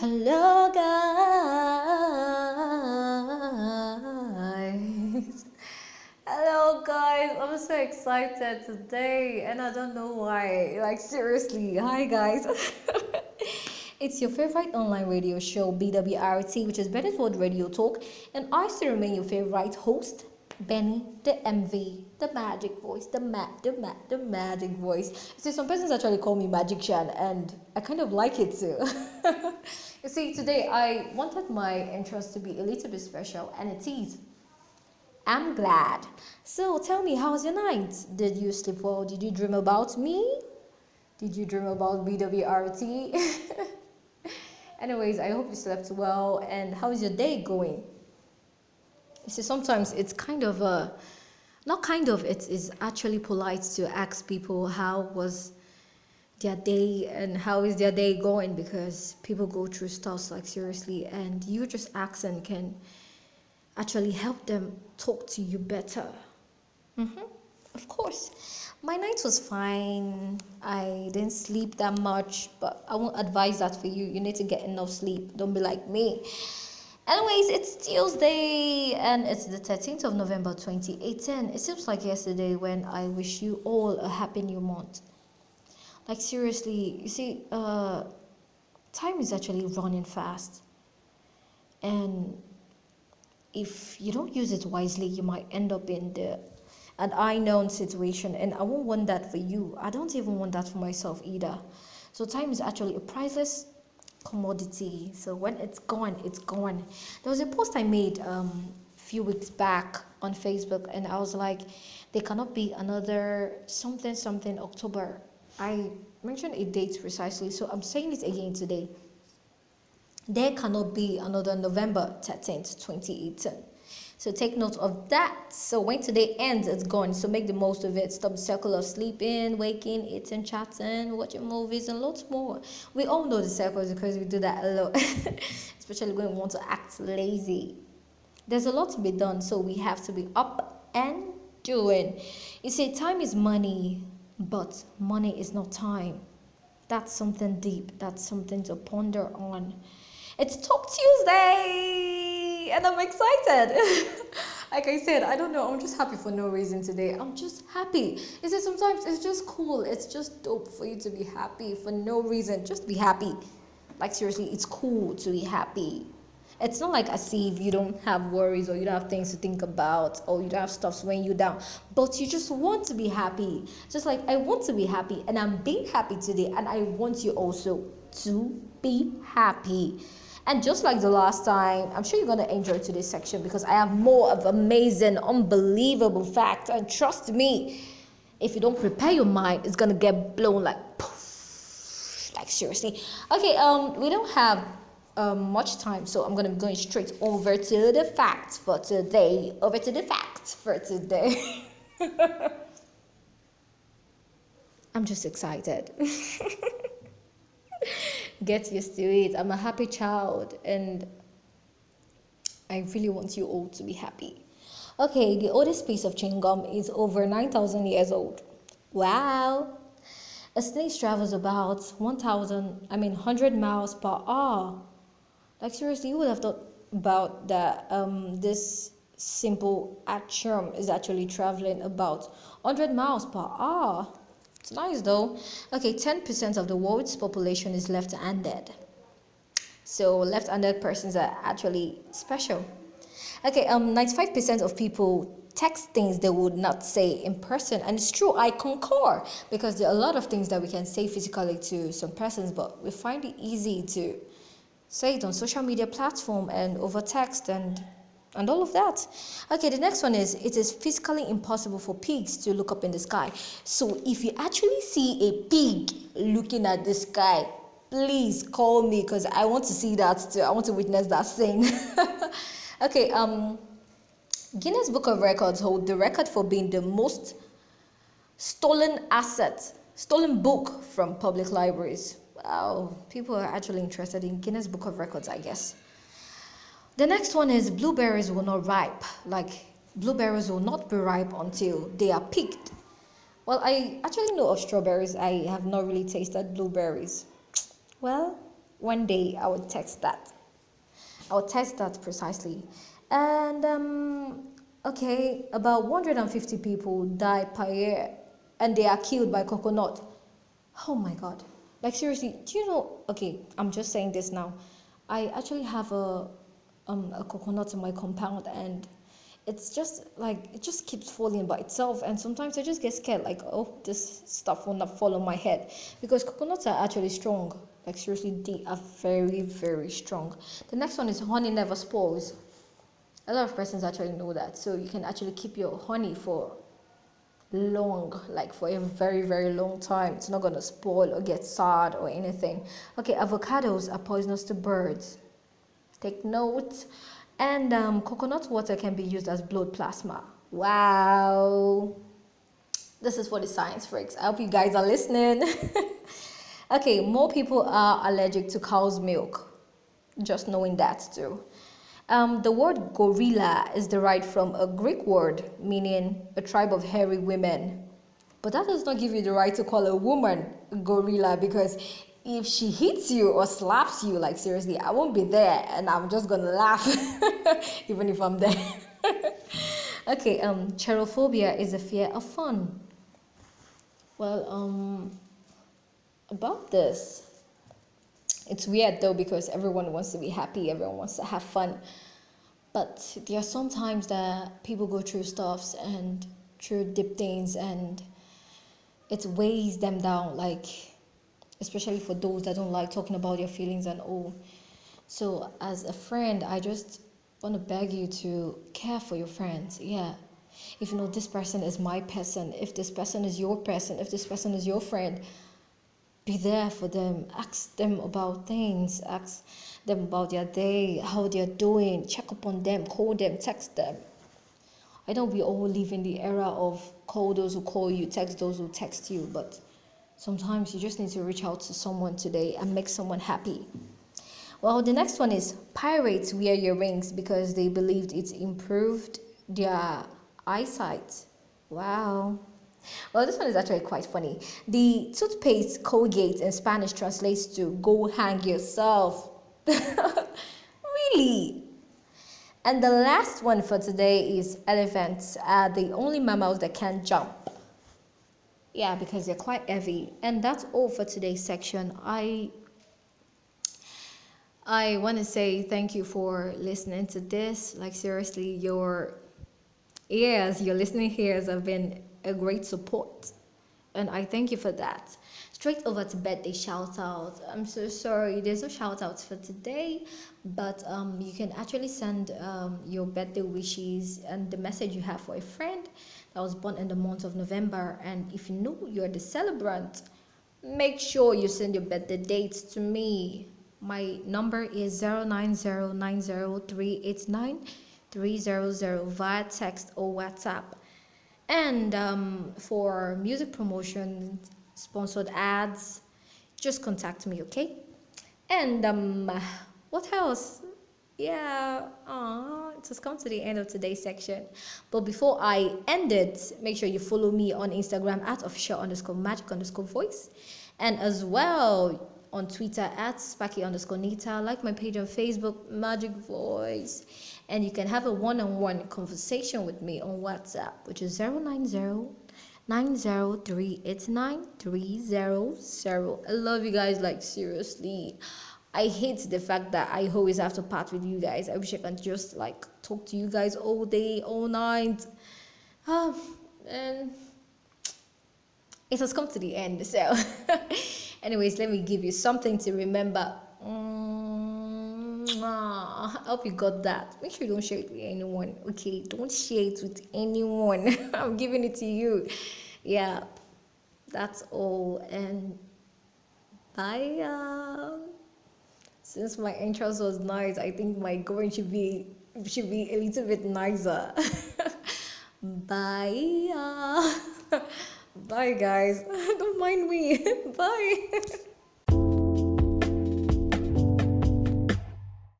Hello, guys. Hello, guys. I'm so excited today, and I don't know why. Like, seriously. Hi, guys. it's your favorite online radio show, BWRT, which is World Radio Talk, and I still remain your favorite host, Benny, the MV, the magic voice, the ma- the ma- the magic voice. You See, some persons actually call me Magic magician, and I kind of like it too. you see, today I wanted my interest to be a little bit special, and it is. I'm glad. So tell me, how was your night? Did you sleep well? Did you dream about me? Did you dream about BWRT? Anyways, I hope you slept well. And how's your day going? You see, sometimes it's kind of a, not kind of, it is actually polite to ask people how was their day and how is their day going because people go through stuff like seriously and you just asking can actually help them talk to you better. Mm-hmm. Of course. My night was fine. I didn't sleep that much, but I won't advise that for you. You need to get enough sleep. Don't be like me. Anyways, it's Tuesday and it's the 13th of November 2018. It seems like yesterday when I wish you all a happy new month. Like seriously, you see, uh, time is actually running fast. And if you don't use it wisely, you might end up in the an unknown situation. And I won't want that for you. I don't even want that for myself either. So time is actually a priceless commodity. So when it's gone, it's gone. There was a post I made um, a few weeks back on Facebook, and I was like, there cannot be another something something October. I mentioned a date precisely, so I'm saying it again today. There cannot be another November 13th, 2018. So take note of that. So when today ends, it's gone. So make the most of it. Stop the circle of sleeping, waking, eating, chatting, watching movies, and lots more. We all know the circles because we do that a lot, especially when we want to act lazy. There's a lot to be done, so we have to be up and doing. You see, time is money, but money is not time. That's something deep. That's something to ponder on. It's Talk Tuesday, and I'm excited. like I said, I don't know. I'm just happy for no reason today. I'm just happy. You see, sometimes it's just cool. It's just dope for you to be happy for no reason. Just be happy. Like seriously, it's cool to be happy. It's not like as if you don't have worries or you don't have things to think about or you don't have stuff weighing you down, but you just want to be happy. Just like I want to be happy and I'm being happy today, and I want you also to be happy. And just like the last time, I'm sure you're going to enjoy today's section because I have more of amazing, unbelievable facts. And trust me, if you don't prepare your mind, it's going to get blown like poof. Like seriously. Okay, um, we don't have um, much time, so I'm going to be going straight over to the facts for today. Over to the facts for today. I'm just excited. Get used to it. I'm a happy child and I really want you all to be happy. Okay, the oldest piece of chewing gum is over 9,000 years old. Wow. A snake travels about 1,000, I mean 100 miles per hour. Like seriously, you would have thought about that um, this simple atom is actually traveling about 100 miles per hour. It's nice though. Okay, 10% of the world's population is left handed. So, left handed persons are actually special. Okay, um, 95% of people text things they would not say in person. And it's true, I concur because there are a lot of things that we can say physically to some persons, but we find it easy to say it on social media platform and over text and and all of that. Okay, the next one is it is physically impossible for pigs to look up in the sky. So if you actually see a pig looking at the sky, please call me because I want to see that too. I want to witness that thing. okay, um Guinness Book of Records hold the record for being the most stolen asset, stolen book from public libraries. Wow, people are actually interested in Guinness Book of Records, I guess. The next one is blueberries will not ripe. Like blueberries will not be ripe until they are picked. Well, I actually know of strawberries. I have not really tasted blueberries. Well, one day I would test that. I would test that precisely. And um, okay, about 150 people die per year and they are killed by coconut. Oh my god. Like seriously, do you know okay, I'm just saying this now. I actually have a um a coconut in my compound and it's just like it just keeps falling by itself and sometimes i just get scared like oh this stuff will not fall on my head. Because coconuts are actually strong like seriously they are very very strong. The next one is honey never spoils. A lot of persons actually know that so you can actually keep your honey for long like for a very very long time. It's not going to spoil or get sad or anything. Okay avocados are poisonous to birds take note and um, coconut water can be used as blood plasma. Wow. This is for the science freaks. I hope you guys are listening. okay, more people are allergic to cow's milk. Just knowing that too. Um, the word gorilla is derived from a Greek word meaning a tribe of hairy women. But that does not give you the right to call a woman gorilla because if she hits you or slaps you, like seriously, I won't be there and I'm just gonna laugh, even if I'm there. okay, um, cherophobia is a fear of fun. Well, um, about this, it's weird though because everyone wants to be happy, everyone wants to have fun. But there are some times that people go through stuffs and through deep things and it weighs them down. Like especially for those that don't like talking about their feelings and all. So, as a friend, I just want to beg you to care for your friends. Yeah. If you know this person is my person, if this person is your person, if this person is your friend, be there for them. Ask them about things. Ask them about their day, how they're doing. Check up on them, call them, text them. I know we all live in the era of call those who call you, text those who text you, but Sometimes you just need to reach out to someone today and make someone happy. Well, the next one is pirates wear earrings because they believed it improved their eyesight. Wow. Well, this one is actually quite funny. The toothpaste Colgate in Spanish translates to go hang yourself. really? And the last one for today is elephants uh, are the only mammals that can jump yeah because they're quite heavy. And that's all for today's section. I i want to say thank you for listening to this. Like seriously your ears your listening ears have been a great support. And i thank you for that. Straight over to birthday shout out i'm so sorry there's no shout outs for today but um, you can actually send um, your birthday wishes and the message you have for a friend that was born in the month of November. And if you know you're the celebrant, make sure you send your birthday dates to me. My number is 09090389300 via text or WhatsApp. And um, for music promotion, sponsored ads, just contact me, okay? And um, what else? yeah, uh, has come to the end of today's section. But before I end it, make sure you follow me on Instagram at official underscore magic underscore voice. And as well on Twitter at Sparky underscore Nita. Like my page on Facebook, Magic Voice. And you can have a one on one conversation with me on WhatsApp, which is 090 90389 I love you guys, like seriously. I hate the fact that I always have to part with you guys. I wish I could just like talk to you guys all day, all night. Um, and it has come to the end. So, anyways, let me give you something to remember. Mm, I hope you got that. Make sure you don't share it with anyone. Okay, don't share it with anyone. I'm giving it to you. Yeah, that's all. And bye. Since my entrance was nice, I think my going should be should be a little bit nicer. Bye. Uh, bye, guys. Don't mind me. Bye.